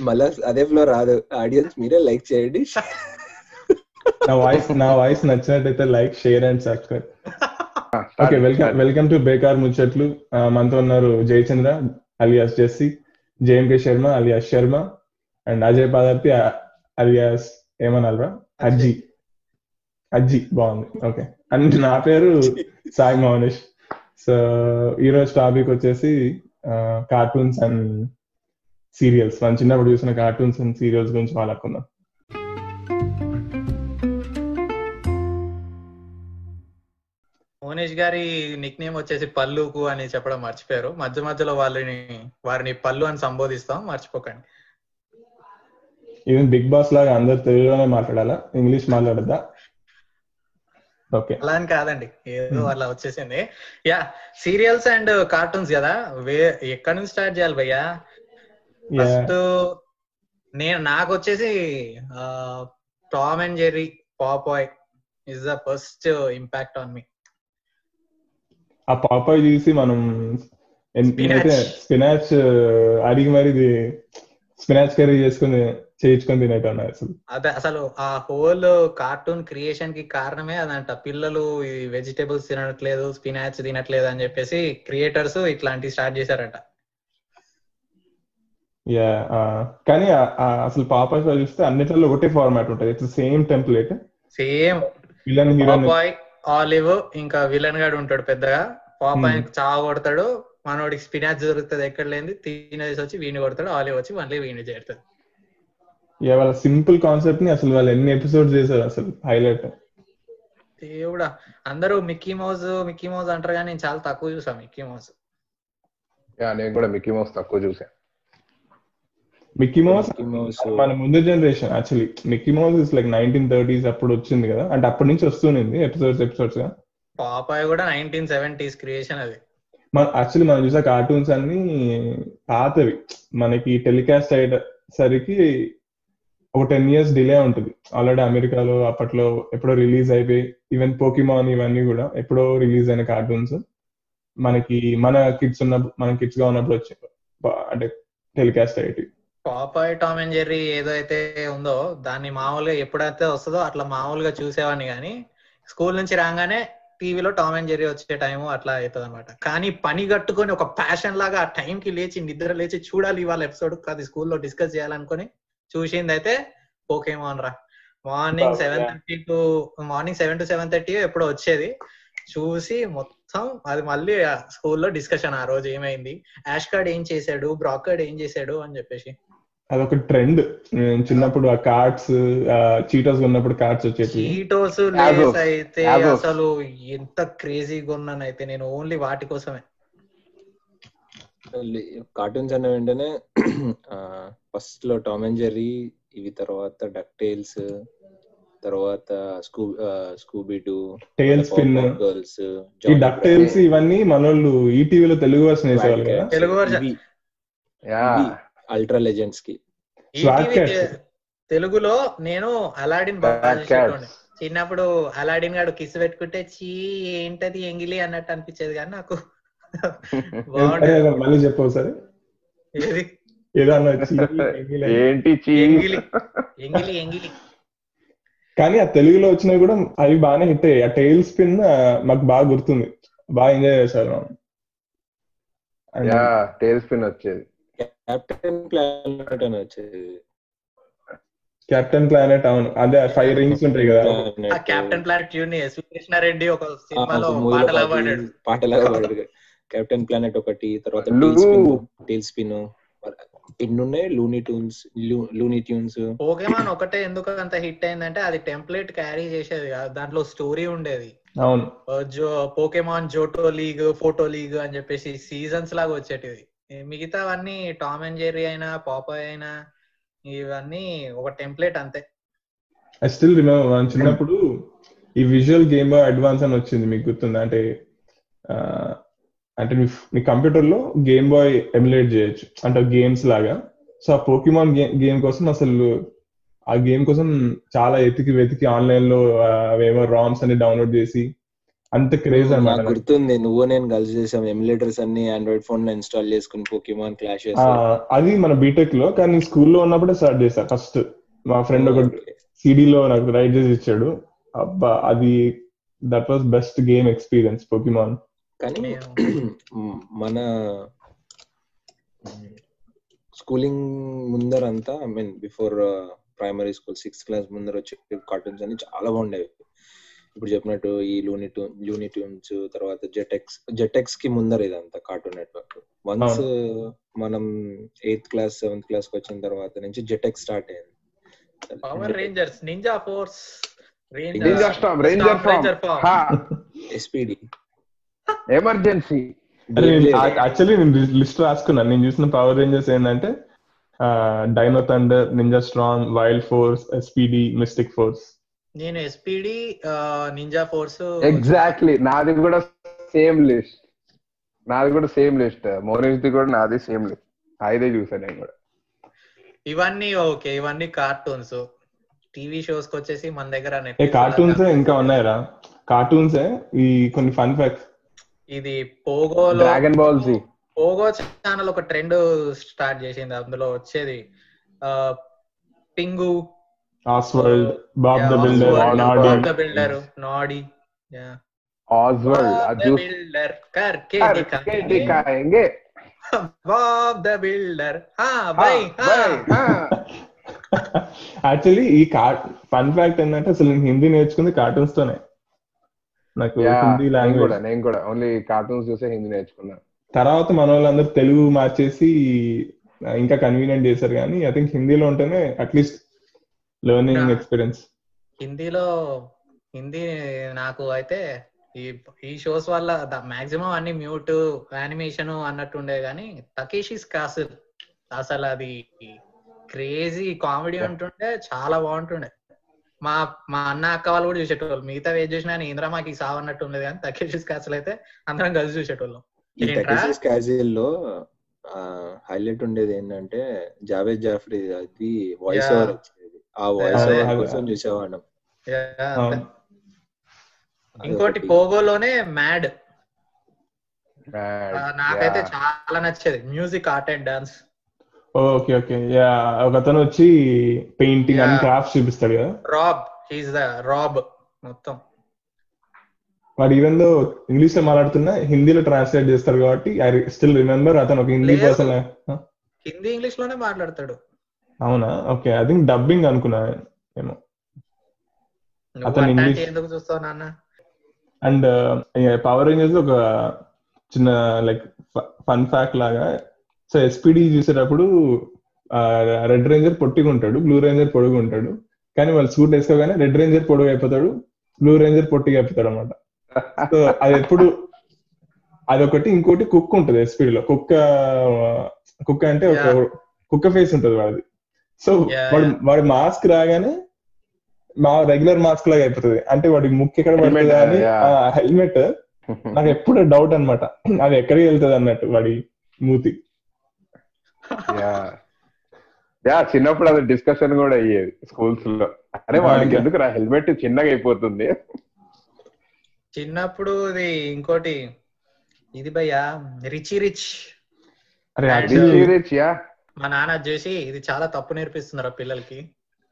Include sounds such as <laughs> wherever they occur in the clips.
మళ్ళా అదే ఫ్లో రాదు. ఆడియన్స్ మీరే లైక్ చేయండి. నా వాయిస్ నా వాయిస్ నచ్చినట్టయితే like share and subscribe. <laughs> Okay welcome welcome to Bekar Muchatlu. మనతో ఉన్నారు Jayachandra alias JC JMK Sharma alias Sharma and Ajay Padarthi alias ఏమనాలరా? Ajji. Ajji బాగుంది. ఓకే. అండ్ నా పేరు సాయి మౌనిష్ సో ఈరోజు టాపిక్ వచ్చేసి కార్టూన్స్ అండ్ సీరియల్స్. మనం చిన్నప్పుడు చూసిన కార్టూన్స్ అండ్ సీరియల్స్ గురించి మాట్లాడుకుందాం. మోనేష్ గారి నిక్ నేమ్ వచ్చేసి పల్లుకు అని చెప్పడం మర్చిపోయారు. మధ్య మధ్యలో వాళ్ళని వారిని పల్లు అని సంబోధిస్తాం. మర్చిపోకండి. ఈవెన్ బిగ్ బాస్ లాగా అందరు తెలుగులోనే మాట్లాడాలా? ఇంగ్లీష్ మాట్లాడద్దా? ఓకే. అలా అని కాదండి. ఏదో అలా వచ్చేసింది. యా సీరియల్స్ అండ్ కార్టూన్స్ కదా. వే ఎక్కడి నుంచి స్టార్ట్ చేయాలి భయ్యా? ఫస్ట్ నేను నాకు వచ్చేసి Tom and Jerry Popeye is the first impact on me ఆ పాపాయ్ చూసి మనం. స్పినాచ్ అడిగి మరి స్పినాచ్ కర్రీ చేసుకుని చేయించుకొని తినేటన్నా అసలు. అదే అసలు ఆ హోల్ కార్టూన్ క్రియేషన్కి కారణమే అదంట. పిల్లలు ఈ వెజిటేబుల్స్ తినట్లేదు స్పినాచ్ తినట్లేదు అని చెప్పేసి క్రియేటర్స్ ఇట్లాంటివి స్టార్ట్ చేశారంట. యా కానీ ఆ- ఆ అసలు పాపాయ్ షో చూస్తే అన్నిట్లలో ఒకటే ఫార్మాట్ ఉంటుంది. It's same template same villain Popeye Olive ఇంకా విలన్ గాడు ఉంటాడు పెద్దగా. పాపాయ్ చావ కొడతాడు. మనోడికి స్పినాచ్ దొరుకుతుంది ఎక్కడ లేని తినేసి వచ్చి వీడిని కొడతాడు. ఆలివ్ వచ్చి మళ్ళీ వీడిని చేరుతుంది వాళ్ళ సింపుల్ కాన్సెప్ట్ని అసలు వాళ్ళు ఎన్ని ఎపిసోడ్స్ చేశారు అసలు? హైలైట్ దేవుడా. అందరూ మిక్కీ మౌజ్ మిక్కీ మౌజ్ అంటారు కానీ నేను చాలా తక్కువ చూసా మిక్కీ మౌజ్ యా నేను కూడా మిక్కీ మౌస్ తక్కువ చూసాను మిక్కీ మౌస్. మన ముందు generation actually Mickey Mouse is like nineteen thirties అప్పుడు వచ్చింది కదా? అంటే అప్పటి నుంచి వస్తుంది ఎపిసోడ్స్ ఎపిసోడ్స్గా? పాపాయ్ కూడా నైన్టీన్ సెవెంటీస్ క్రియేషన్ అది. మన యాక్చువల్లీ మనం చూసే కార్టూన్స్ అన్ని పాతవి. మనకి టెలికాస్ట్ అయ్యేసరికి ఒక టెన్ ఇయర్స్ డిలే ఉంటుంది. ఆల్రెడీ అమెరికాలో అప్పట్లో ఎప్పుడో రిలీజ్ అయిపోయి ఈవెన్ పోకిమాన్ ఇవన్నీ కూడా ఎప్పుడో రిలీజ్ అయిన కార్టూన్స్ మనకి మన కిడ్స్ ఉన్నప్పుడు మన కిడ్స్గా ఉన్నప్పుడు వచ్చి అంటే టెలికాస్ట్ అయ్యేటి పాపాయ్ టామ్ అండ్ జెర్రీ ఏదైతే ఉందో దాన్ని మామూలుగా ఎప్పుడైతే వస్తుందో అట్లా మామూలుగా చూసేవాడిని కానీ స్కూల్ నుంచి రాగానే టీవీలో టామ్ అండ్ జెర్రీ వచ్చే టైం అట్లా అవుతుంది అనమాట కానీ పని కట్టుకొని ఒక ప్యాషన్ లాగా ఆ టైం కి లేచి నిద్ర లేచి చూడాలి ఇవాళ ఎపిసోడ్ అది స్కూల్లో డిస్కస్ చేయాలనుకొని చూసింది అయితే పోకేమాన్ రా. Morning? Seven thirty to morning seven to seven thirty ఎప్పుడో వచ్చేది. చూసి మొత్తం అది మళ్ళీ స్కూల్లో డిస్కషన్ ఆ రోజు ఏమైంది. యాష్ కార్డ్ ఏం చేశాడు? బ్రాకర్డ్ ఏం చేశాడు? అని చెప్పేసి. అదొక ట్రెండ్. చిన్నప్పుడు ఆ కార్డ్స్ చీటోస్ ఉన్నప్పుడు కార్డ్స్ వచ్చేసి చీటోస్ అయితే. అసలు ఎంత క్రేజీగా ఉన్నానైతే నేను ఓన్లీ వాటి కోసమే. కార్టూన్స్ అన్న వెంటనే ఫస్ట్లో టామ్ అండ్ జెర్రీ ఇవి తర్వాత డక్ టైల్స్ తర్వాత స్కూ Scooby Doo TaleSpin girls ఈ డక్ టైల్స్ ఇవన్నీ మనోళ్ళు ఈటీవీలో తెలుగు వర్షన్ వేసేవాళ్ళు తెలుగు version. అల్ట్రా లెజెండ్స్కి. తెలుగులో నేను అలాడిన్. చిన్నప్పుడు అలాడిన్ గాడు కిస్ పెట్టుకుంటే చీ ఏంటది ఎంగిలి అన్నట్టు అనిపించేది కానీ నాకు <laughs> మళ్ళీ చెప్పు ఒకసారి. ఏది? ఏదో అన్న వచ్చి ఎంగిలి అని. ఏంటి ఎంగిలి. ఎంగిలి ఎంగిలి. కానీ ఆ తెలుగులో వచ్చినవి కూడా అవి బాగానే హిట్ అయ్యాయి. ఆ టైల్ స్పిన్ మాకు బాగా గుర్తుంది. బాగా ఎంజాయ్ చేశారు. టేల్ స్పిన్ వచ్చేది. కెప్టెన్ ప్లానెట్ అని వచ్చేది. కెప్టెన్ ప్లానెట్ అవును. అదే ఫైవ్ రింగ్స్ ఉంటాయి కదా. ఆ కెప్టెన్ ప్లానెట్ ట్యూన్ ఒక సినిమాలో పాటలా పాడి- పాడాడు. పాడాడు కెప్టెన్ ప్లానెట్ ఒకటి తర్వాత. టేల్ స్పిన్ ఎన్ని ఉన్నాయి Looney Tunes Looney Tunes Pokemon ఒకటే ఎందుకు అంత హిట్ అయిందంటే అది టెంప్లెట్ క్యారీ చేసేది కాదు. దాంట్లో స్టోరీ ఉండేది. అవును. జో Pokemon Johto League Johto League అని చెప్పేసి సీజన్స్ లాగా వచ్చేటివి. మిగతావన్నీ టామ్ అండ్ జెర్రీ అయినా పాపాయ్ అయినా ఇవన్నీ ఒక టెంప్లెట్ అంతే. ఐ స్టిల్ రిమెంబర్ చిన్నప్పుడు ఈ విజువల్ గేమ్ బాయ్ అడ్వాన్స్ అని వచ్చింది మీకు గుర్తుందా? అంటే అంటే మీ మీ కంప్యూటర్లో గేమ్ బాయ్ ఎమ్యులేట్ చేయొచ్చు. అంటే గేమ్స్ లాగా. సో ఆ పోకిమాన్ గేమ్ కోసం అసలు ఆ గేమ్ కోసం చాలా ఎతికి వెతికి ఆన్లైన్లో ఏమో రామ్స్ అన్ని డౌన్లోడ్ చేసి అంత క్రేజ్ నాకు అనమాట గుర్తుంది నువ్వు నేను కలిసి చేసాం ఎమ్యులేటర్స్ అన్ని ఆండ్రాయిడ్ ఫోన్లో ఇన్స్టాల్ చేసుకుని పోకిమాన్ క్లాష్ అది మన బీటెక్లో కానీ స్కూల్లో ఉన్నప్పుడే స్టార్ట్ చేశా ఫస్ట్ మా ఫ్రెండ్ ఒక సిడీలో నాకు రైడ్ చేసి ఇచ్చాడు. అబ్బా అది that was best game experience Pokemon కానీ మన schooling ముందరంతా I mean before primary school sixth class ముందర వచ్చే కార్టూన్స్ అన్ని చాలా బాగుండేవి. ఇప్పుడు చెప్పినట్టు ఈ లూని టూన్ లూని ట్యూన్స్ తర్వాత జెటెక్స్ జెటెక్స్కి ముందర ఇదంతా కార్టూన్ నెట్వర్క్ వన్స్ మనం ఎయిత్ క్లాస్ సెవెంత్ క్లాస్కి వచ్చిన తర్వాత నుంచి జెటెక్స్ స్టార్ట్ అయింది. Power Rangers Ninja Force Ninja Storm, Ranger Form. హా, ఎస్పీడి ఎమర్జెన్సీ యాక్చువల్లీ నేను లిస్ట్ రాసుకున్నాను నేను చూసిన పవర్ రేంజర్స్ ఏంటంటే Dino Thunder Ninja Storm Wild Force SPD Mystic Force నేను ఎస్పీడి నింజా ఫోర్స్ ఎగ్జాక్ట్లీ నాది కూడా సేమ్ లిస్ట్ నాది కూడా సేమ్ లిస్ట్ మోనిష్ ది కూడా నాది సేమ్ లిస్ట్ ఐదే చూసాను నేను కూడా. ఇవన్నీ ఓకే. ఇవన్నీ కార్టూన్స్. టీవీ షోస్కి వచ్చేసి మన దగ్గర కార్టూన్స్ ఇంకా ఉన్నాయరా? కార్టూన్స్ ఈ కొన్ని ఫన్ ఫ్యాక్ట్స్ ఇది పోగోలో Dragon Ball Z Pogo channel ఒక ట్రెండ్ స్టార్ట్ చేసింది. అందులో వచ్చేది Pingu Oswald Bob the builder Oswald, నాడి Bob ద బిల్డర్ నాడి ఆజ్వర్డ్ అది ద చూసి బిల్డర్ కర్కే करके दिखाएंगे బాబ్ ద బిల్డర్ హా బై హా యాక్చువల్లీ ఈ ఫన్ ఫ్యాక్ట్ ఏంటంటే అసలు నేను హిందీ నేర్చుకుంది కార్టూన్స్ తోనే నాకు Yeah, హిందీ నేను లాంగ్వేజ్ కూడా నేను కూడా ఓన్లీ కార్టూన్స్ చూసే హిందీ నేర్చుకున్నా తర్వాత మన వాళ్ళందరూ తెలుగు మార్చేసి ఆ, ఇంకా కన్వీనియంట్ చేశారు కానీ ఐ థింక్ హిందీలో ఉంటేనే అట్లీస్ట్ లెర్నింగ్. ఎక్స్పీరియన్స్ హిందీలో హిందీ నాకు అయితే ఈ ఈ షోస్ వల్ల మాక్సిమం అన్ని మ్యూట్ యానిమేషన్ అన్నట్టు ఉండే కానీ తకేషిస్ కాసిల్ అసలు అది క్రేజీ కామెడీ ఉంటుండే చాలా బాగుంటుండే. మా మా అన్న అక్క వాళ్ళు కూడా చూసేటోళ్ళు. మిగతా ఏది చూసినా ఇంద్ర మాకు సావ్ అన్నట్టు ఉండేది కానీ తకేషిస్ కాసిల్ అయితే అందరం కలిసి చూసేటోళ్ళం. ఈ లో హైలైట్ ఉండేది ఏంటంటే జావేద్ జాఫ్రీ అది వాయిస్. ఓవర్ వచ్చేది. ఆ వాయిస్. కోసం చూసేవాళ్ళం. ఇంకోటి పోగోలోనే మ్యాడ్. నాకైతే చాలా నచ్చేది. Music art and dance. Okay okay. Yeah ఒక అతను వచ్చి పెయింటింగ్ Yeah. క్రాఫ్ట్స్ చూపిస్తాడు కదా. రాబ్. హీస్ ద రాబ్ మొత్తం. వాడు ఈవెన్ దో ఇంగ్లీష్లో మాట్లాడుతున్నా హిందీలో ట్రాన్స్లేట్ చేస్తారు కాబట్టి ఐ స్టిల్ రిమెంబర్ అతను ఒక హిందీ. పర్సన్ హిందీ ఇంగ్లీష్లోనే మాట్లాడతాడు. అవునా? ఓకే ఐ థింక్ డబ్బింగ్ అనుకున్నా ఏమో అతను ఇంగ్లీష్- ఎందుకు చూస్తావు నాన్న? అండ్ పవర్ రేంజర్స్ ఒక చిన్న లైక్ ఫన్ ఫ్యాక్ట్ లాగా. సో ఎస్పీడి చూసేటప్పుడు రెడ్ రేంజర్ పొట్టిగా ఉంటాడు బ్లూ రేంజర్ పొడుగు ఉంటాడు కానీ వాళ్ళు సూట్ వేసుకోగానే రెడ్ రేంజర్ పొడుగు అయిపోతాడు బ్లూ రేంజర్ పొట్టిగా అయిపోతాడు అనమాట సో అది ఎప్పుడు అదొకటి. ఇంకోటి కుక్క ఉంటుంది ఎస్పీడి లో. కుక్క కుక్క అంటే ఒక. కుక్క ఫేస్ ఉంటుంది వాడిది సో Yeah, వాడు yeah. వాడి మాస్క్ రాగానే మా రెగ్యులర్ మాస్క్ లాగా అయిపోతుంది. అంటే వాడి ముక్కు ఎక్కడ Helmet, పడుతుంది అని. హెల్మెట్ <laughs> నాకు ఎప్పుడు డౌట్ అన్నమాట. అది ఎక్కడికి వెళ్తుంది అన్నట్టు వాడి మూతి. యా యా చిన్నప్పుడు అది డిస్కషన్ కూడా అయ్యేది స్కూల్స్లో. అరే వాడికి ఎందుకు రా హెల్మెట్ చిన్నగా అయిపోతుంది? చిన్నప్పుడు ఇది ఇంకోటి. ఇది భయ్యా Richie Rich. Rich Rich yeah మా నాన్న అది చూసి ఇది చాలా తప్పు నేర్పిస్తున్నారు పిల్లలకి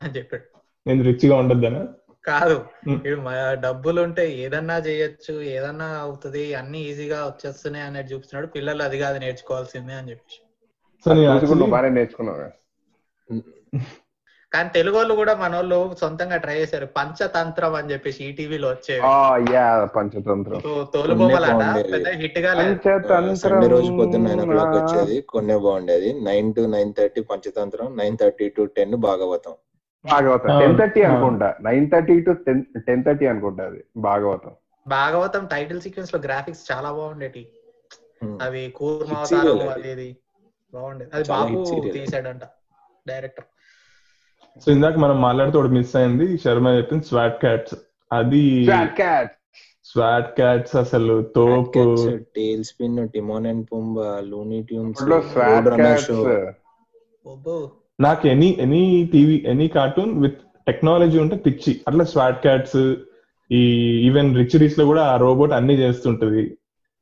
అని చెప్పాడు. నేను రిచ్గా ఉండొద్దనా? కాదు. డబ్బులు ఉంటే ఏదన్నా చేయొచ్చు ఏదన్నా అవుతుంది అన్ని ఈజీగా వచ్చేస్తున్నాయి అనేది చూపిస్తున్నాడు. పిల్లలు అది కాదు నేర్చుకోవాల్సిందే అని చెప్పి నేర్చుకున్నావు. <laughs> కానీ తెలుగు వాళ్ళు కూడా మన వాళ్ళు సొంతంగా ట్రై చేశారు. పంచతంత్రం అని చెప్పేసి ఈ టీవీలో వచ్చేవి. ఆ యా పంచతంత్రం. తో- తోలుబొమ్మలాట. పెద్ద హిట్గా పంచతంత్రం సండే రోజు పొద్దున్న నైన్ ఓ క్లాక్ వచ్చేది. కొన్నే బాగుండేది. Nine to nine thirty Panchatantram nine thirty to ten Bhagavatam. Bhagavatam. Ten thirty. అనుకుంటా. Nine thirty to ten ten thirty అనుకుంటా అది. భాగవతం. భాగవతం టైటిల్ సీక్వెన్స్లో గ్రాఫిక్స్ చాలా బాగుండేటి. అవి కూర్మ Hit అవతారం serial అది బాగుండేది. అది బాబు. తీసాడంట. డైరెక్టర్. సో ఇందాక మనం మాట్లాడుతూ ఒకటి మిస్ అయింది. శర్మ చెప్పింది స్వాట్ క్యాట్స్ అది. స్వాట్ క్యాట్స్ అసలు తోపు. TaleSpin Timon and Pumbaa Looney Tunes నాకు any any TV any cartoon with technology ఉంటే పిచ్చి. అట్లా స్వాట్ క్యాట్స్ ఈ ఈవెన్ రిచ్ రిచ్లో కూడా ఆ రోబోట్ అన్ని చేస్తుంటది.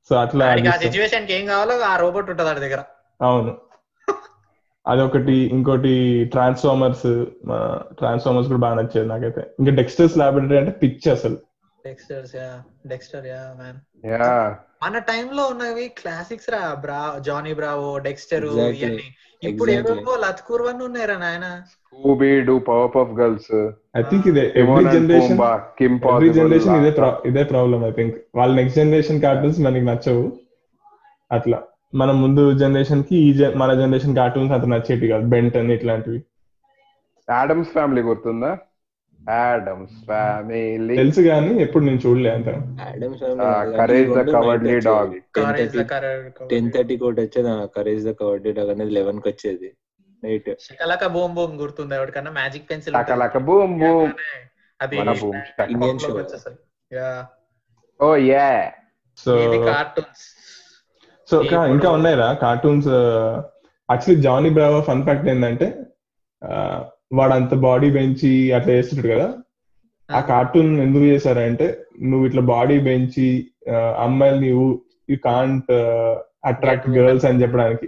సో అట్లా. సిచ్యువేషన్కి ఏం కావాలో ఆ రోబోట్ ఉంటుంది దగ్గర. అవును. అదొకటి. ఇంకోటి ట్రాన్స్ఫార్మర్స్ ట్రాన్స్ఫార్మర్స్ కూడా బాగా నచ్చేది నాకైతే. ఇంకా డెక్స్టర్స్ లాబొరేటరీ అంటే పిచ్ అసలు. Dexter's yeah. Dexter yeah man yeah. మన టైంలో ఉన్నవి క్లాసిక్స్ రా బ్రా జానీ బ్రావో డెక్స్టర్. ఇవన్నీ ఇప్పుడు Exactly. ఏవేవో లత్కూర్వన్నీ ఉన్నాయిరా నాయన. Scooby Doo Powerpuff Girls I think ఇదే every generation Kim every generation ఇదే ఇదే ప్రాబ్లం ఐ థింక్ వాళ్ళ నెక్స్ట్ జనరేషన్ కార్టూన్స్ మనకి నచ్చవు. అట్లా. మన ముందు జనరేషన్కి ఈ మన జనరేషన్ కార్టూన్స్ అంత నచ్చేటి కాదు. బెంటన్ ఇట్లాంటివి. ఆడమ్స్ ఫ్యామిలీ గుర్తుందా? ఆడమ్స్ ఫ్యామిలీ తెలుసు కానీ ఎప్పుడు నేను చూడలే అంత. Courage the Cowardly Dog ten thirty కోటి వచ్చేది కరేజ్ ద కవర్డీ డాగ్ అనేది లెవెన్కి వచ్చేది. నైట్ శకలక బూమ్ బూమ్ గుర్తుంది ఎవరికన్నా? Magic pencil Laka boom boom. అది. show. Yeah oh yeah so cartoons so ఇంకా ఉన్నాయిరా cartoons actually Johnny Bravo fun fact ఏంటంటే వాడు అంత బాడీ పెంచి అట్లా చేస్తుంటాడు కదా? ఆ కార్టూన్ ఎందుకు చేశారంటే నువ్వు ఇట్లా బాడీ పెంచి ఆ, అమ్మాయిల్ని యూ కాంట్ అట్రాక్ట్ గర్ల్స్ అని చెప్పడానికి.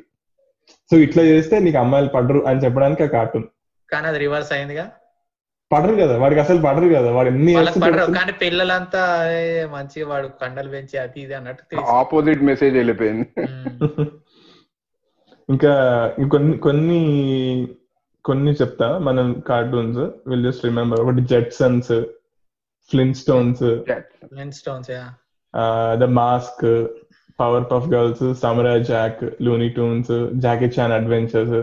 సో ఇట్లా చేస్తే నీకు అమ్మాయిలు పడరు అని చెప్పడానికి ఆ కార్టూన్ కానీ అది రివర్స్ అయిందిగా? పడరు కదా వాడికి అసలు పడరు కదా వాడు ఎన్ని పడరు? కానీ పిల్లలంతా "ఏ, మంచిగా వాడు కండలు పెంచి అది ఇది అన్నట్టు ఆపోజిట్ మెసేజ్ వెళ్ళిపోయింది. ఇంకా ఇంకొన్ని కొన్ని కొన్ని చెప్తా మనం కార్టూన్స్ విల్ జస్ట్ రిమెంబర్ ఒకటి Jetsons Flintstones Flintstones, yeah. The Mask Powerpuff Girls Samurai Jack Looney Tunes Jackie Chan Adventures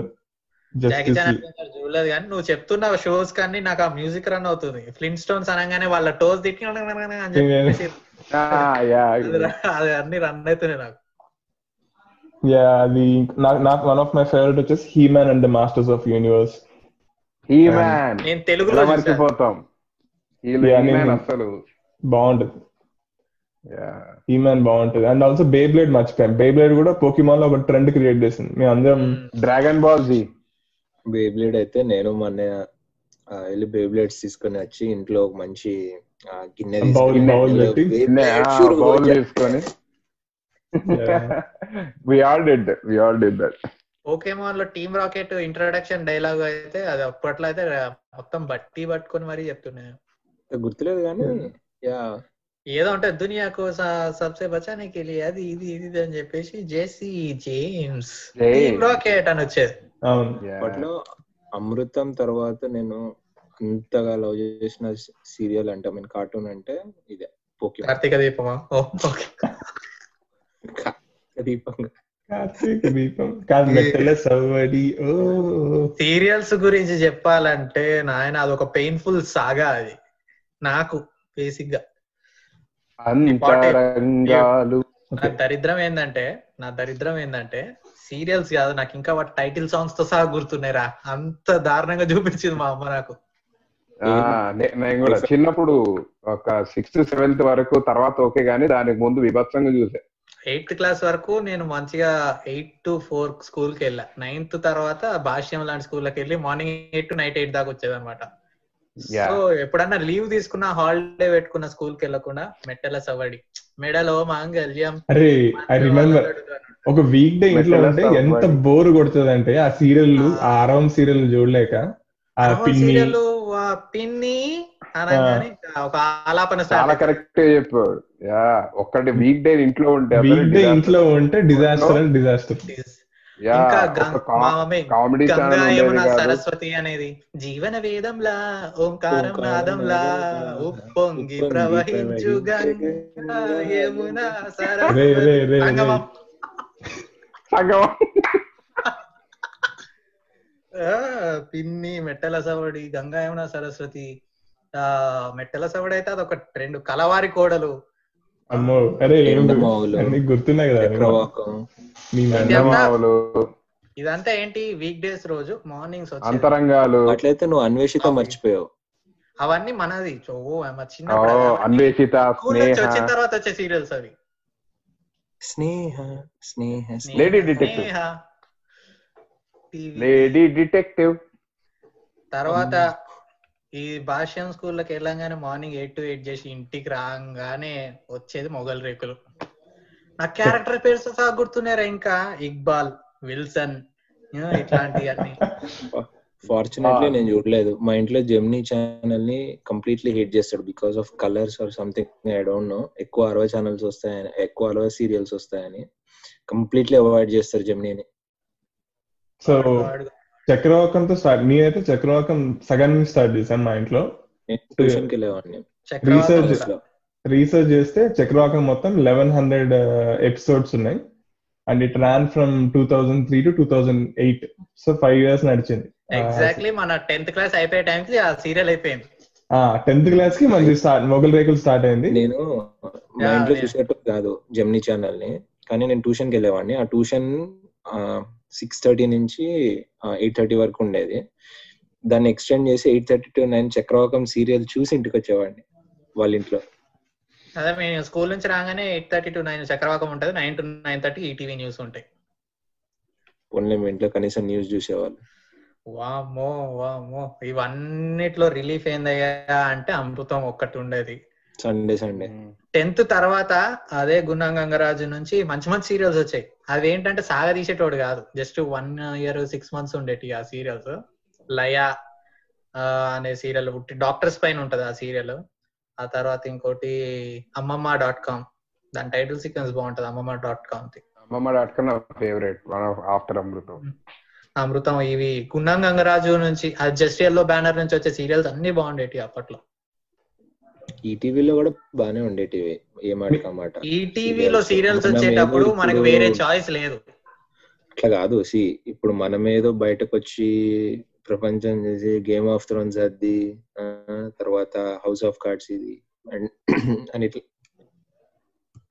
Jackie Chan చూడలేదు కానీ నువ్వు చెప్తున్న షోస్ కానీ నాకు ఆ మ్యూజిక్ రన్ అవుతుంది. ఫ్లిన్ స్టోన్స్ అనగానే వాళ్ళ టోస్ తిట్టి అని చెప్పేసి యా అది అన్ని రన్ అవుతున్నాయి నాకు. యా అది నాకు నాకు వన్ ఆఫ్ మై ఫేవరెట్ వచ్చేసి He-Man and the Masters of Universe He-Man నేను తెలుగులో. మర్చిపోతాం. ఈ అసలు బాగుంటది యా హీ మ్యాన్ బాగుంటది అండ్ ఆల్సో బే బ్లేడ్ మర్చిపోయాం బే బ్లేడ్ కూడా పోకిమాన్లో ఒక ట్రెండ్ క్రియేట్ చేసింది. మేము అందరం. డ్రాగన్ బాల్ జీ బేబ్లేడ్ అయితే నేను మొన్న వెళ్ళి బేబ్లేడ్స్ తీసుకొని వచ్చి ఇంట్లో ఒక మంచి గిన్నె తీసుకొని. We all did we all did that పోకేమాన్లో Team Rocket introduction dialogue అయితే అది అప్పట్లో అయితే మొత్తం బట్టి పట్టుకొని మరీ చెప్తున్నాయి గుర్తులేదు కానీ యా. ఏదో అంటే దునియాకు స- సబ్సే బచానికి వెళ్ళి అది ఇది ఇది అని చెప్పేసి జేసీ జేమ్స్. రాకెట్ అని వచ్చేది. అప్పట్లో అమృతం తర్వాత నేను అంతగా లవ్ చేసిన సీరియల్ అంటే మీన్ కార్టూన్ అంటే ఇదే పోకిమాన్. కార్తీక దీపమా. దీపం. కార్తీక దీపం. కాదు మెట్టల సవ్వడి. ఓ. సీరియల్స్ గురించి చెప్పాలంటే నాయన అదొక పెయిన్ఫుల్ సాగా అది. నాకు బేసిక్గా. అంతరంగాలు. నా దరిద్రం ఏంటంటే నా దరిద్రం ఏంటంటే సీరియల్స్ కాదు నాకు ఇంకా వాటి టైటిల్ సాంగ్స్తో సహా గుర్తున్నాయిరా. అంత దారుణంగా చూపించింది మా అమ్మ నాకు. ఆ, నే- నేను కూడా చిన్నప్పుడు ఒక సిక్స్త్ సెవెంత్ వరకు తర్వాత ఓకే గానీ దానికి ముందు విభత్సంగా చూసా. ఎయిత్ క్లాస్ వరకు నేను మంచిగా ఎయిట్ టు ఫోర్ స్కూల్కి వెళ్ళా. నైన్త్ తర్వాత భాష్యం లాంటి స్కూల్కి వెళ్ళి morning eight to night eight దాకా వచ్చేది అనమాట. సో ఎప్పుడన్నా లీవ్ తీసుకున్న హాలిడే పెట్టుకున్న స్కూల్కి వెళ్ళకుండా మెట్టల సవడి మెడలో అరే ఐ రిమెంబర్ ఒక వీక్ డే ఇంట్లో మెట్టల ఉంటే. ఎంత బోర్ కొడుతుంది అంటే ఆ సీరియల్ ఆ. అరౌండ్ సీరియల్ చూడలేక ఆ పిన్ని. పిన్ని ఒక ఆలాపన చాలా కరెక్ట్ చెప్పాడు యా ఒక్కటి వీక్ డే ఇంట్లో ఉంటే వీక్ డే ఇంట్లో ఉంటే డిజాస్టర్ అండ్ డిజాస్టర్ ఇంకా కామెడీ సరస్వతి అనేది జీవన వేదంలా ఓంకారం నాదంలా ఉప్పొంగి ప్రవహించు యమున సరస్వతి. సంగమం. పిన్ని మెట్టల సవడి గంగా యమున సరస్వతి. ఆ మెట్టల సవడి అయితే అదొక రెండు కలవారి కోడలు. అమ్మో అరే. అన్ని గుర్తున్నాయి కదా చక్రవాకం మీ మెండ- చందమామలు ఇదంతా ఏంటి? వీక్ డేస్ రోజు మార్నింగ్స్ వచ్చి అంతరంగాలు. అట్లయితే నువ్వు అన్వేషిత మర్చిపోయావు. అవన్నీ మనది. అవన్నీ అన్వేషిత వచ్చిన తర్వాత వచ్చే సీరియల్స్ అవి. Sneha Sneha Sneha. Lady Detective. Sneha, TV. Lady detective తర్వాత ఈ భాష్యం స్కూల్లోకి వెళ్ళంగానే మార్నింగ్ ఎయిట్ టు ఎయిట్ చేసి ఇంటికి రాగానే వచ్చేది మొగల్ రేకులు. నా క్యారెక్టర్ పేర్స్ సహా గుర్తున్నారా ఇంకా. ఇక్బాల్ విల్సన్ know, ఇట్లాంటివన్నీ. ఫార్చునేట్లీ. నేను చూడలేదు. మా ఇంట్లో జెమినీ ఛానల్ని కంప్లీట్లీ హేట్ చేస్తాడు because of colours or something I don't know ఎక్కువ అరవై ఛానల్స్ వస్తాయని ఎక్కువ అరవై సీరియల్స్ వస్తాయని కంప్లీట్లీ అవాయిడ్ చేస్తారు జెమినీని సో చక్రవాకంతో స్టార్ట్ నేనైతే చక్రవాకం సగం నుంచి స్టార్ట్ చేశాను మా ఇంట్లో. కూడా. రీసెర్చ్ చేస్తే చక్రవాకం మొత్తం లెవెన్ హండ్రెడ్ ఎపిసోడ్స్ ఉన్నాయి. And it ran from two thousand three to two thousand eight so five years నడిచింది. ఎగ్జాక్ట్లీ మన టెన్త్ క్లాస్ అయిపోయే టైంకి ఆ సీరియల్ అయిపోయింది. టెన్త్ క్లాస్కి స్టార్ట్ మొగల్ రేకులు స్టార్ట్ అయింది. నేను మా ఇంట్లో. చూసేటప్పుడు కాదు జెమినీ ఛానల్ని. కానీ నేను ట్యూషన్కి వెళ్ళేవాడిని. ఆ ట్యూషన్ సిక్స్ థర్టీ నుంచి ఎయిట్ థర్టీ వరకు ఉండేది. దాన్ని ఎక్స్టెండ్ చేసి eight thirty to nine Chakravakam serial చూసి ఇంటికి వచ్చేవాడిని వాళ్ళ ఇంట్లో అదే మేము స్కూల్ నుంచి రాగానే eight thirty to nine Chakravakam ఉంటది nine to nine thirty ETV news ఉంటాయి. ఓన్లీ మీ ఇంట్లో కనీసం న్యూస్ చూసేవాళ్ళు. వామ్మో వామ్మో. ఇవన్నిట్లో రిలీఫ్ ఏందయ్యా అంటే అమృతం ఒక్కటి ఉండేది. Sunday Sunday. టెన్త్ తర్వాత అదే గున్నం గంగరాజు నుంచి మంచి మంచి సీరియల్స్ వచ్చాయి. అవి ఏంటంటే సాగదీసేటోడు కాదు. Just one year six months ఉండేటి ఆ సీరియల్స్. లయ అనే సీరియల్ డాక్టర్స్ పైన ఉంటది ఆ సీరియల్. ఆ తర్వాత ఇంకోటి అమ్మమ్మ డాట్ కామ్. దాని టైటిల్ సీక్వెన్స్ బాగుంటది Ammamma dot com Ammamma dot com నా favourite one of after Amrutham. Amrutham ఇవి గున్నం గంగరాజు నుంచి ఆ జస్ట్ ఎల్లో బ్యానర్ నుంచి వచ్చే సీరియల్స్ అన్ని బాగుండేటి అప్పట్లో. ఈ టీవీలో కూడా బానే ఉండేటివి ఏ మాట మాట. ఈ టీవీలో సీరియల్స్ వచ్చేటప్పుడు మనకు వేరే చాయిస్ లేదు. అట్లా కాదు సి ఇప్పుడు మనం ఏదో బయటకు వచ్చి ప్రపంచం చేసి గేమ్ ఆఫ్ థ్రోన్స్ అది తర్వాత హౌస్ ఆఫ్ కార్డ్స్ ఇది and <clears throat> అని ఇట్లా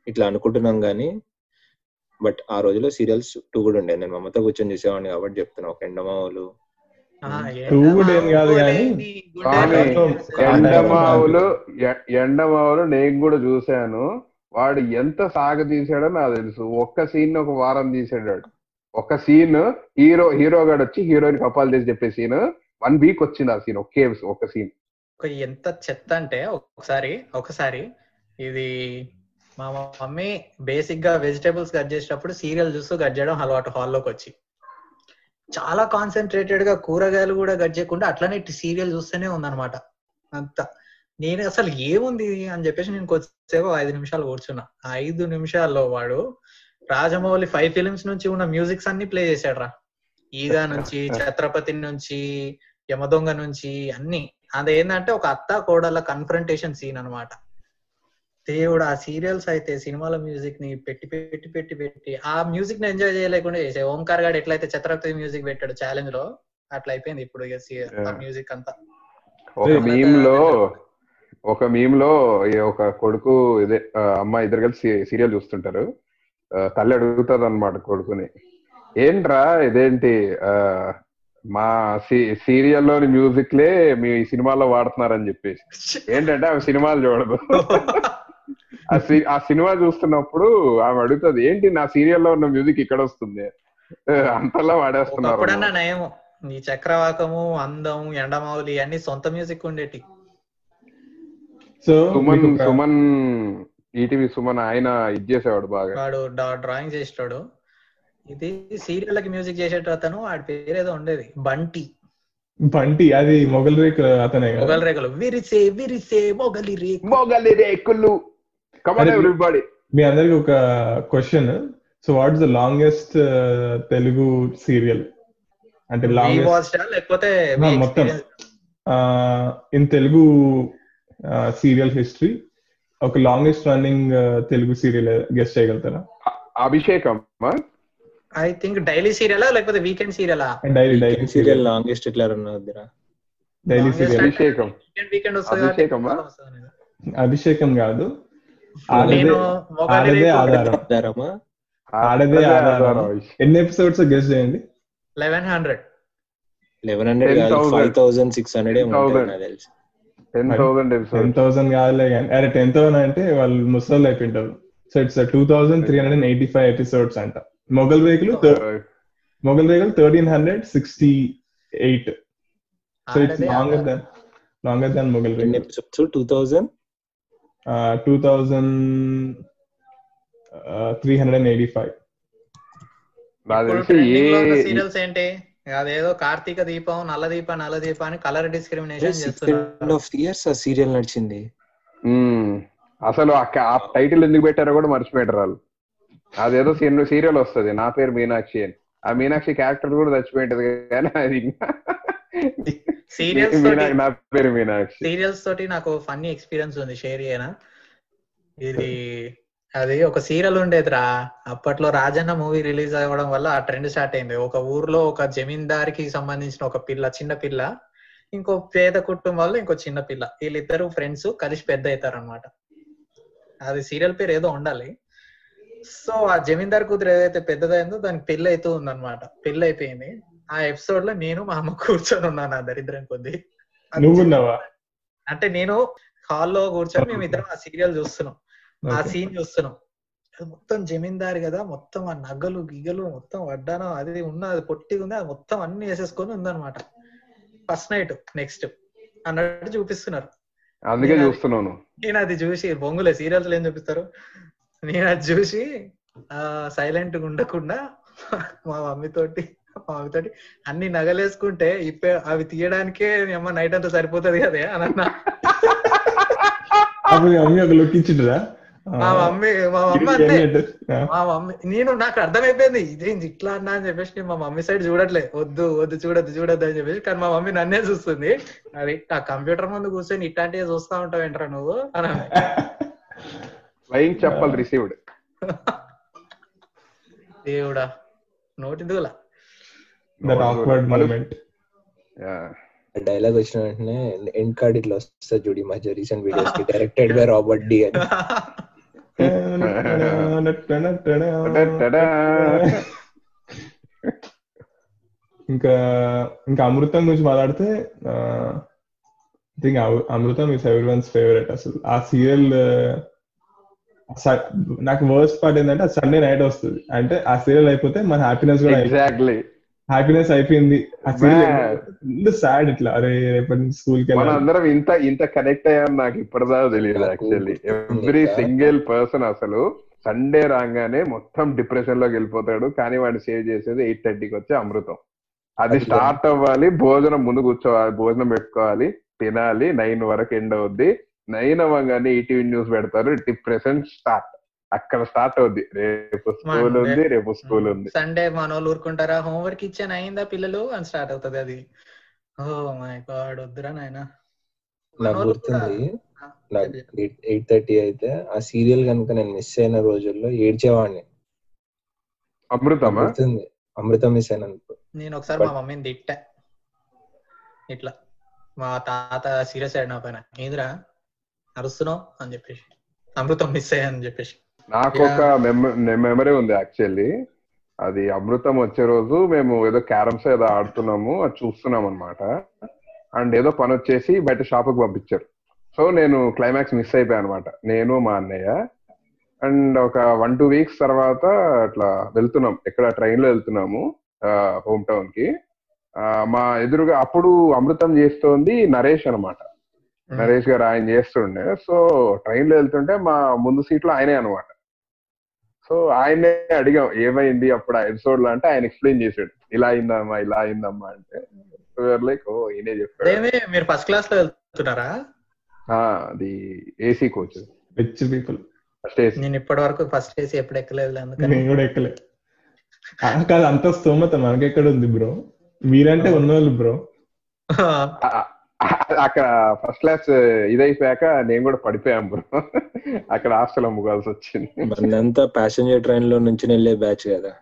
ఇట్లా అనుకుంటున్నాం కానీ బట్ ఆ రోజులో సీరియల్స్ టూ కూడా ఉండే. నేను మమ్మతో కూర్చొని చూసేవాడిని కాబట్టి చెప్తున్నా. ఒక ఎండమావులు ఏం కాదు. ఎండమావులు ఎండమావులు నేను కూడా చూశాను. వాడు ఎంత సాగ తీసాడో నాకు తెలుసు. ఒక్క సీన్ ఒక వారం తీసాడు ఒక సీన్ హీరో హీరో గాడు వచ్చి హీరోయిన్ కపాలు తీసి చెప్పే సీన్. వన్ వీక్ వచ్చింది ఆ సీన్ ఒకే ఒక సీన్. ఒక ఎంత చెత్త అంటే ఒకసారి ఒకసారి ఇది మా మమ్మీ బేసిక్గా వెజిటేబుల్స్ కట్ చేసేటప్పుడు సీరియల్ చూస్తూ కట్ చేయడం అలవాటు హాల్లోకి వచ్చి చాలా కాన్సన్ట్రేటెడ్గా కూరగాయలు కూడా కట్ చేయకుండా అట్లనే సీరియల్ చూస్తూనే ఉందన్నమాట. అంత. నేను అసలు ఏముంది అని చెప్పేసి నేను కొద్దిసేపు ఐదు నిమిషాలు కూర్చున్నా. ఆ ఐదు నిమిషాల్లో వాడు రాజమౌళి ఫైవ్ ఫిలిమ్స్ నుంచి ఉన్న మ్యూజిక్స్ అన్ని ప్లే చేశాడు రా ఈగా నుంచి <laughs> ఛత్రపతి నుంచి యమదొంగ నుంచి అన్ని. అదేంటంటే ఒక అత్త కోడల కన్ఫరంటేషన్ సీన్ అన్నమాట. దేవుడు ఆ సీరియల్స్ అయితే సినిమాల మ్యూజిక్ని పెట్టి పెట్టి పెట్టి పెట్టి ఆ మ్యూజిక్ని ఎంజాయ్ చేయలేకుండా చేసే ఓంకార్ గారు ఎట్లయితే ఛత్రపతి మ్యూజిక్ పెట్టాడు ఛాలెంజ్లో అట్లా అయిపోయింది ఇప్పుడు ఆ. మ్యూజిక్ అంతా. ఒక మీమ్లో ఒక మీమ్లో ఈ ఒక కొడుకు ఇదే ఆ, అమ్మ ఇద్దరు కలిసి సీరియల్ చూస్తుంటారు. ఆ, తల్లి అడుగుతుంది అనమాట కొడుకుని. ఏంట్రా ఇదేంటి? ఆ, మా సీరియల్లోని మ్యూజిక్ లే మీ సినిమాలో వాడుతున్నారని చెప్పేసి. <laughs> ఏంటంటే ఆమె సినిమాలు చూడదు. <laughs> ఆ సి- ఆ సినిమా చూస్తున్నప్పుడు ఆమె అడుగుతుంది ఏంటి నా సీరియల్లో ఉన్న మ్యూజిక్ ఇక్కడ వస్తుంది అంతలా వాడేస్తున్నారు నయము ఈ చక్రవాకము అందం ఎండమావులి అన్ని సొంత మ్యూజిక్ ఉండేటి. సో సుమన్ సుమన్ ఈటీవీ సుమన్ ఆయన ఇది చేసేవాడు బాగా. వాడు డ్రాయింగ్ చేసేటాడు. ఇది సీరియల్కి మ్యూజిక్ చేసేట అతను వాడి పేరు ఏదో ఉండేది బంటి. బంటి అది మొగల్ రేక్ అతనే మొగల్ రేఖలు విరిసే విరిసే మొగలి రేకు. మొగలి రేకులు. మీ అందరికి ఒక question so what is the longest Telugu serial అంటే లాంగెస్ట్ లేకపోతే మొత్తం. ఇన్ తెలుగు సీరియల్ హిస్టరీ ఒక longest running Telugu serial guess చేయగలుగుతారా? అభిషేకం ఐ థింక్ డైలీ సీరియలా లేకపోతే వీకెండ్ సీరియలా డైలీ డైలీ సీరియల్ లాంగెస్ట్ ఎట్లా run అవుద్దిరా? Daily serial Abhishekam. Weekend. Abhishekam కాదు. ఎన్ని ఎపిసోడ్స్ గెస్ట్ చేయండి? Eleven hundred. లెవెన్ హండ్రెడ్ కాదు 10,000. ఫైవ్ థౌసండ్ సిక్స్ హండ్రెడ్ ఏమో 10,000. ఉంటుంది నాకు తెలిసి. Ten thousand episode ten thousand కాదులే కానీ అరే టెన్ థౌసండ్ అంటే వాళ్ళు ముసలు అయిపోయింటారు. So it's two thousand three hundred eighty five episodes అంట. Mogali Rekulu Mogali Rekulu thirteen hundred sixty eight so it's longer. Then longer than Mogali episodes two thousand two thousand three hundred and eighty five serials ఏంటి? అదేదో కార్తీక దీపం నల్ల దీపం నల్ల దీపం అని colour discrimination చేస్తున్నారు. Years ఆ సీరియల్ నడిచింది. అసలు ఆ టైటిల్ ఎందుకు పెట్టారో కూడా మర్చిపోయారు వాళ్ళు. అదేదో సీరియల్ వస్తది. నా పేరు మీనాక్షి అని. ఆ మీనాక్షి క్యారెక్టర్ కూడా చచ్చిపోయింటది కానీ అది ఇంకా సీరియల్స్ నా పేరు మీనాక్షి. సీరియల్స్ తోటి నాకు ఫన్నీ ఎక్స్పీరియన్స్ ఉంది షేర్ చేయనా? ఇది <laughs> అది ఒక సీరియల్ ఉండేదిరా. అప్పట్లో రాజన్న మూవీ రిలీజ్ అవ్వడం వల్ల ఆ ట్రెండ్ స్టార్ట్ అయింది. ఒక ఊర్లో ఒక జమీందారికి సంబంధించిన ఒక పిల్ల చిన్న పిల్ల ఇంకో పేద కుటుంబంలో ఇంకో చిన్న పిల్ల. వీళ్ళిద్దరు ఫ్రెండ్స్ కలిసి పెద్ద అవుతారు అనమాట అది సీరియల్ పేరు ఏదో ఉండాలి. సో ఆ జమీందార్ కూతురు ఏదైతే పెద్దదైందో దానికి పెళ్ళి అవుతూ ఉందన్నమాట. పెళ్ళి అయిపోయింది. ఆ ఎపిసోడ్లో నేను మా అమ్మ కూర్చొని ఉన్నాను ఆ దరిద్రం కొద్ది. అంటే నేను హాల్లో కూర్చొని మేము ఇద్దరం ఆ సీరియల్ చూస్తున్నాం. ఆ. సీన్ చూస్తున్నాం. అది మొత్తం జమీందారు కదా మొత్తం ఆ నగలు గిగలు మొత్తం వడ్డానం అది ఉన్న అది పొట్టి ఉంది అది మొత్తం అన్ని వేసేసుకొని ఉందన్నమాట. ఫస్ట్ నైట్ నెక్స్ట్ అన్నట్టు చూపిస్తున్నారు. అందుకే నేను- చూస్తున్నాను. నేను అది చూసి బొంగులే సీరియల్స్ ఏం చూపిస్తారు. నేను అది చూసి ఆ సైలెంట్గా ఉండకుండా మా మమ్మీ తోటి మా మమ్మీ తోటి అన్ని నగలేసుకుంటే ఇప్పే అవి తీయడానికే మీ అమ్మ నైట్ అంతా సరిపోతుంది కదే అని అన్నా. మీ మమ్మీ మా మమ్మీ మా మమ్మీ అంతే. మా మమ్మీ నేను నాకు అర్థమైపోయింది ఇదేంది ఇట్లా అన్నా అని చెప్పేసి నేను మా మమ్మీ సైడ్ చూడట్లే. వద్దు వద్దు చూడొద్దు చూడొద్దు అని చెప్పేసి కానీ మా మమ్మీ నన్నే చూస్తుంది. అది ఆ కంప్యూటర్ ముందు కూర్చొని ఇట్లాంటివి చూస్తా ఉంటావు ఏంట్రా నువ్వు? అని. ఫ్లయింగ్ చెప్పల్ రిసీవ్డ్ దేవుడా నోటి దూల దట్ ఆక్వర్డ్ మూమెంట్ డైలాగ్ వచ్చిన వెంటనే ఎండ్ కార్డ్ ఇట్లా వస్తుంది చూడు ఈ మధ్య రీసెంట్ వీడియోస్కి. డైరెక్టెడ్ బై రాబర్ట్ డి అని ఇంకా ఇంకా అమృతం గురించి మాట్లాడితే think Amrutham is everyone's favourite అసలు. ఆ సీరియల్ నాకు వర్స్ట్ పార్ట్ ఏంటంటే సండే నైట్ వస్తుంది. అంటే ఆ సీరియల్ అయిపోతే మన హ్యాపీనెస్ కూడా ఎగ్జాక్ట్లీ హ్యాపీనెస్ అయిపోయింది. సాడ్ ఇట్లా. అరే రేపటి స్కూల్కి అందరం ఇంత ఇంత కనెక్ట్ అయ్యాం నాకు ఇప్పటిదాకా తెలియదు యాక్చువల్లీ ఎవ్రీ. సింగిల్ పర్సన్ అసలు సండే రాగానే మొత్తం డిప్రెషన్లోకి వెళ్ళిపోతాడు. కానీ వాడిని సేవ్ చేసేది ఎయిట్ థర్టీకి వచ్చి అమృతం. అది అది స్టార్ట్ అవ్వాలి భోజనం ముందు కూర్చోవాలి భోజనం పెట్టుకోవాలి తినాలి నైన్ వరకు ఎండ్ అవుద్ది. నైన్ అవ్వగానే ఈటీవీ న్యూస్ పెడతారు డిప్రెషన్ స్టార్ట్ అక్కడ స్టార్ట్ అవుద్ది. రేపు స్కూల్ ఉంది రేపు స్కూల్ ఉంది. సండే మన వాళ్ళు ఊరుకుంటారా? హోంవర్క్ ఇచ్చాను? అయిందా పిల్లలు? అని స్టార్ట్ అవుతుంది అది. ఓ మై గాడ్ వద్దురా నాయన. నాకు గుర్తుంది. నాకు ఎయిట్ థర్టీ అయితే ఆ సీరియల్ కనుక నేను మిస్ అయిన రోజుల్లో ఏడ్చేవాడిని. అమృతమా? గుర్తుంది. అమృతం మిస్ అయిన నేను ఒకసారి మా మమ్మీని తిట్టా. ఇట్లా. మా తాత సీరియస్ అయ్యాడు నా పైన. ఏందిరా? అరుస్తున్నావు? అని చెప్పేసి. అమృతం మిస్ అయ్యాని చెప్పేసి. నాకు ఒక మెమరీ ఉంది యాక్చువల్లీ అది అమృతం వచ్చే రోజు మేము ఏదో క్యారమ్స్ ఏదో ఆడుతున్నాము అది చూస్తున్నాం అనమాట అండ్ ఏదో పని వచ్చేసి బయట షాప్కి పంపించారు. సో నేను క్లైమాక్స్ మిస్ అయిపోయాను అనమాట నేను మా అన్నయ్య. అండ్ ఒక వన్ టూ వీక్స్ తర్వాత అట్లా వెళ్తున్నాం. ఎక్కడ ట్రైన్లో వెళ్తున్నాము హోమ్ టౌన్కి. మా ఎదురుగా అప్పుడు అమృతం చేస్తోంది నరేష్ అన్నమాట. నరేష్ గారు ఆయన చేస్తుండే. సో ట్రైన్లో వెళ్తుంటే మా ముందు సీట్లో ఆయనే అనమాట సో ఆయనే అడిగాం ఏమైంది అప్పుడు ఆ ఎపిసోడ్లో? అంటే ఆయన ఎక్స్ప్లెయిన్ చేశాడు ఇలా అయిందమ్మా ఇలా అయిందమ్మా అంటే లైక్ ఓ ఈయనే చెప్పాడు. మీరు ఫస్ట్ క్లాస్లో వెళ్తున్నారా? ఆ, అది AC coach rich people first AC నేను ఇప్పటి వరకు ఫస్ట్ చేసి ఎప్పుడు ఎక్కలేదు అందుకని. నేను కూడా ఎక్కలే కాదు అంత స్తోమత మనకెక్కడ ఉంది బ్రో మీరంటే ఉన్నోళ్ళు బ్రో అక్కడ ఫస్ట్ క్లాస్ ఇదైపోయాక నేను కూడా పడిపోయాను బ్రో అక్కడ హాస్టల్ అమ్ముకోవాల్సి వచ్చింది. మనంతా ప్యాసింజర్ ట్రైన్లో నుంచి వెళ్ళే బ్యాచ్ కదా.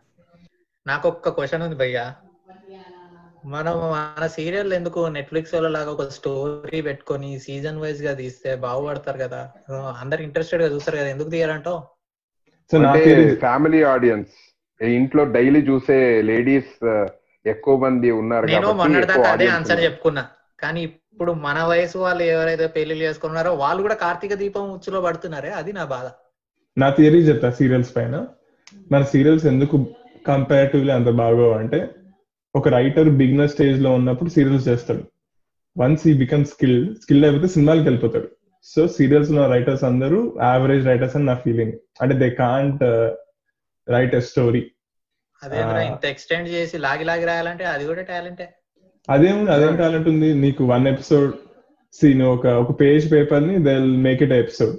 నాకు ఒక్క క్వశ్చన్ ఉంది భయ్యా. మనం మన సీరియల్ ఎందుకు నెట్ఫ్లిక్స్ లాగా ఒక స్టోరీ పెట్టుకొని సీజన్ వైజ్గా తీస్తే బాగుపడతారు కదా. అందరు ఇంట్రెస్టెడ్గా చూస్తారు కదా ఎందుకు తీయాలంటావు? ఫ్యామిలీ ఆడియన్స్ ఇంట్లో డైలీ చూసే లేడీస్ ఎక్కువ మంది ఉన్నారు నేను మొన్నటిదాకా అదే ఆన్సర్. చెప్పుకున్నా. కానీ ఇప్పుడు మన వయసు వాళ్ళు ఎవరైతే పెళ్ళిళ్ళు చేసుకున్నారో వాళ్ళు కూడా కార్తీక దీపం ఉచ్చులో పడుతున్నారే? అది నా బాధ. నా థియరీ చెప్తా సీరియల్స్ పైన. మన సీరియల్స్ ఎందుకు కంపారిటివ్లీ అంత బాగో అంటే ఒక రైటర్ బిగినర్ స్టేజ్లో ఉన్నప్పుడు సీరియల్స్ చేస్తాడు. వన్స్ ఈ బికమ్ స్కిల్ స్కిల్ అయిపోతే సినిమాలకి వెళ్ళిపోతాడు. సో సీరియల్స్ ఉన్న రైటర్స్ అందరూ యావరేజ్ రైటర్స్ అని నా ఫీలింగ్ అంటే they can't write a story అదే ఇంత ఎక్స్టెండ్ చేసి లాగి లాగి రాయాలంటే అది కూడా టాలెంటే అదేముంది? అదేం టాలెంట్ ఉంది? నీకు వన్ ఎపిసోడ్ సీన్ ఒక ఒక పేజ్ పేపర్ని they make it episode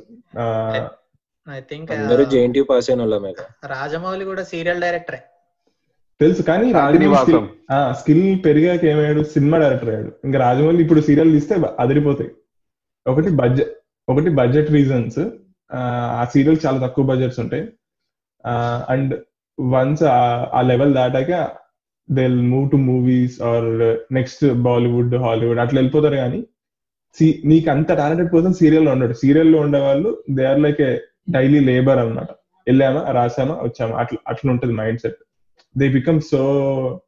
I think అందరూ జేఎన్టీ పాస్ అయిన వాళ్ళమే రాజమౌళి కూడా సీరియల్ డైరెక్టరే తెలుసు కానీ. స్కిల్ పెరిగాక ఏమయ్యాడు? సినిమా డైరెక్టర్ అయ్యాడు. ఇంకా రాజమౌళి ఇప్పుడు సీరియల్ తీస్తే అదిరిపోతాయి. ఒకటి బడ్జెట్ ఒకటి బడ్జెట్ రీజన్స్ ఆ సీరియల్ చాలా తక్కువ బడ్జెట్స్ ఉంటాయి. అండ్ వన్స్ ఆ లెవెల్ దాటాక they move to movies or next Bollywood Hollywood అట్లా వెళ్ళిపోతారు కానీ సి- నీకు అంత టాలెంటెడ్ పర్సన్ సీరియల్లో ఉండడు. సీరియల్లో ఉండే వాళ్ళు they are like a daily labour అన్నమాట. వెళ్ళామా రాసామా వచ్చామా అట్లా అట్లా ఉంటుంది mind set they become so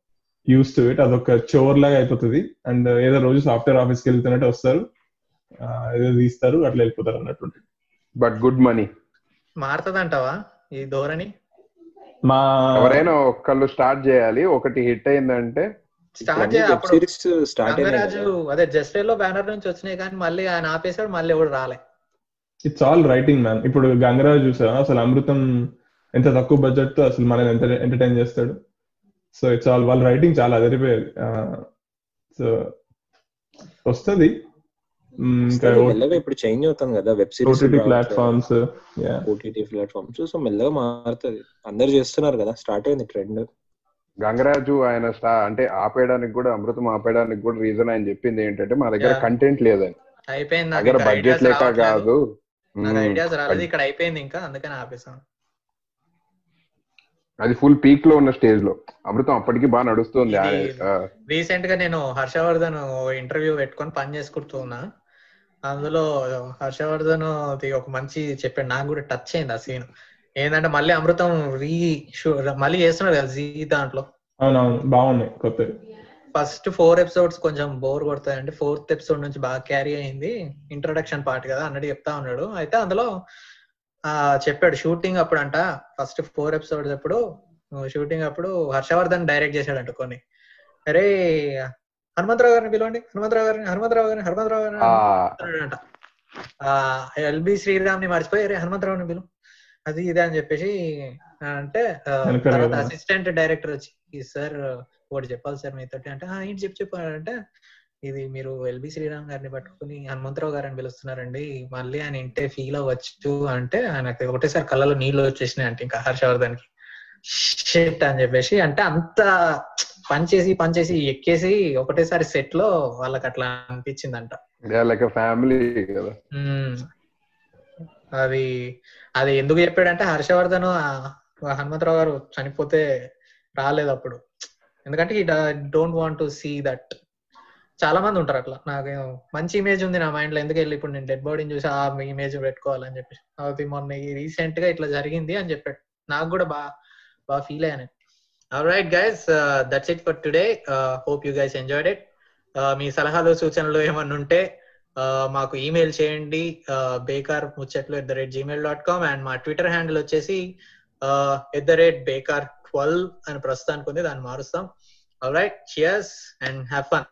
used to it అదొక చోర్ లాగా అయిపోతుంది. అండ్ ఏదో రోజు సాఫ్ట్వేర్ ఆఫీస్కి వెళ్తున్నట్టు వస్తారు. ఏదో తీస్తారు అట్లా వెళ్ళిపోతారు అన్నట్టు బట్ గుడ్ మనీ మారుతుందంటావా ఈ ధోరణి? మా ఎవరైనా ఒక్కళ్ళు స్టార్ట్ చేయాలి. ఒకటి హిట్ అయిందంటే రంగరాజు అదే జస్ట్లో బ్యానర్ నుంచి వచ్చినాయి కానీ మళ్ళీ ఆయన ఆపేసాడు మళ్ళీ ఎవడు రాలే. ఇట్స్ ఆల్ రైటింగ్ మ్యాన్ ఇప్పుడు గంగరాజు చూసా అసలు అమృతం ఎంత తక్కువ బడ్జెట్తో అసలు మనం ఎంత ఎంటర్టైన్ చేస్తాడు. సో ఇట్స్ ఆల్ వాళ్ళ రైటింగ్ చాలా అదిరిపోయేది. సో వస్తుంది. ఇంకా మెల్లగా ఇప్పుడు చేంజ్ అవుతాం కదా web series OTT platforms OTT platforms so మెల్లగా మారుతుంది. అందరు చేస్తున్నారు కదా స్టార్ట్ అయింది ట్రెండ్ గంగరాజు ఆయన అంటే ఆపేయడానికి కూడా అమృతం ఆపేయడానికి కూడా రీజన్ ఆయన చెప్పింది ఏంటంటే మా దగ్గర. కంటెంట్ లేదని. అయిపోయింది దగ్గర బడ్జెట్ లేక. కాదు. ఐడియాస్ రాలేదు ఇక్కడ అయిపోయింది ఇంకా అందుకని ఆపేసాను అది ఫుల్ పీక్లో ఉన్న స్టేజ్లో. అమృతం అప్పటికి బాగా నడుస్తుంది రీసెంట్గా నేను హర్షవర్ధన్ ఇంటర్వ్యూ పెట్టుకొని పని చేసుకుంటున్నా అందులో హర్షవర్ధన్ ఒక మంచి చెప్పాడు. నాకు కూడా టచ్ అయింది ఆ సీన్ ఏంటంటే మళ్ళీ అమృతం రీ మళ్ళీ చేస్తున్నారు కదా జీ దాంట్లో. బాగున్నాయి కొత్త ఫస్ట్ ఫోర్ ఎపిసోడ్స్ కొంచెం బోర్ కొడతాయి అంటే ఫోర్త్ ఎపిసోడ్ నుంచి బాగా క్యారీ అయింది. ఇంట్రొడక్షన్ పార్ట్ కదా అన్నట్టు చెప్తా ఉన్నాడు. అయితే అందులో ఆ చెప్పాడు షూటింగ్ అప్పుడు అంట ఫస్ట్ ఫోర్ ఎపిసోడ్స్ అప్పుడు షూటింగ్ అప్పుడు హర్షవర్ధన్ డైరెక్ట్ చేశాడంట కొన్ని. అరే హనుమంతరావు గారిని పిలవండి. హనుమంతరావు గారిని హనుమంతరావు గారిని హనుమంతరావు గారిని ఆ. ఎల్బి శ్రీరామ్ని మర్చిపోయి అరే హనుమంతరావుని పిలు. అది ఇదే అని చెప్పేసి అంటే తర్వాత. అసిస్టెంట్ డైరెక్టర్ వచ్చి సార్ ఒకటి చెప్పాలి సార్ మీతో అంటే "ఆ, ఏంటి చెప్పు చెప్పు అంటే ఇది మీరు ఎల్బి శ్రీరామ్ గారిని పట్టుకుని హనుమంతరావు గారిని పిలుస్తున్నారండి. మళ్ళీ ఆయన ఇంటే ఫీల్ అవ్వచ్చు అంటే ఆయనకి ఒకటేసారి కళ్ళలో నీళ్ళు వచ్చేసినాయి అంటే ఇంకా హర్షవర్ధన్కి షిట్ అని చెప్పేసి అంటే అంత పనిచేసి పనిచేసి ఎక్కేసి ఒకటేసారి సెట్లో వాళ్ళకి అట్లా అనిపించిందంట. ఫ్యామిలీ కదా. అది అది ఎందుకు చెప్పాడంటే హర్షవర్ధన్ హనుమంతరావు గారు చనిపోతే రాలేదు అప్పుడు. ఎందుకంటే ఈ don't want to see that చాలా మంది ఉంటారు అట్లా. నాకు మంచి ఇమేజ్ ఉంది నా మైండ్లో. ఎందుకు వెళ్ళి ఇప్పుడు నేను డెడ్ బాడీని చూసి ఆ ఇమేజ్ పెట్టుకోవాలని చెప్పేసి. అది మొన్న రీసెంట్గా ఇట్లా జరిగింది అని చెప్పాడు. నాకు కూడా బాగా బాగా ఫీల్ అయ్యాను right guys that's it for today hope you guys enjoyed it మీ సలహాలు సూచనలు ఏమన్నా ఉంటే uh, మాకు ఈమెయిల్ చేయండి. Bekaar Muchatlu at the rate Gmail dot com and మా ట్విట్టర్ హ్యాండిల్ వచ్చేసి at the rate Bekaar twelve అని ప్రస్తుతానికి ఉంది దాన్ని మారుస్తాం. All right cheers and have fun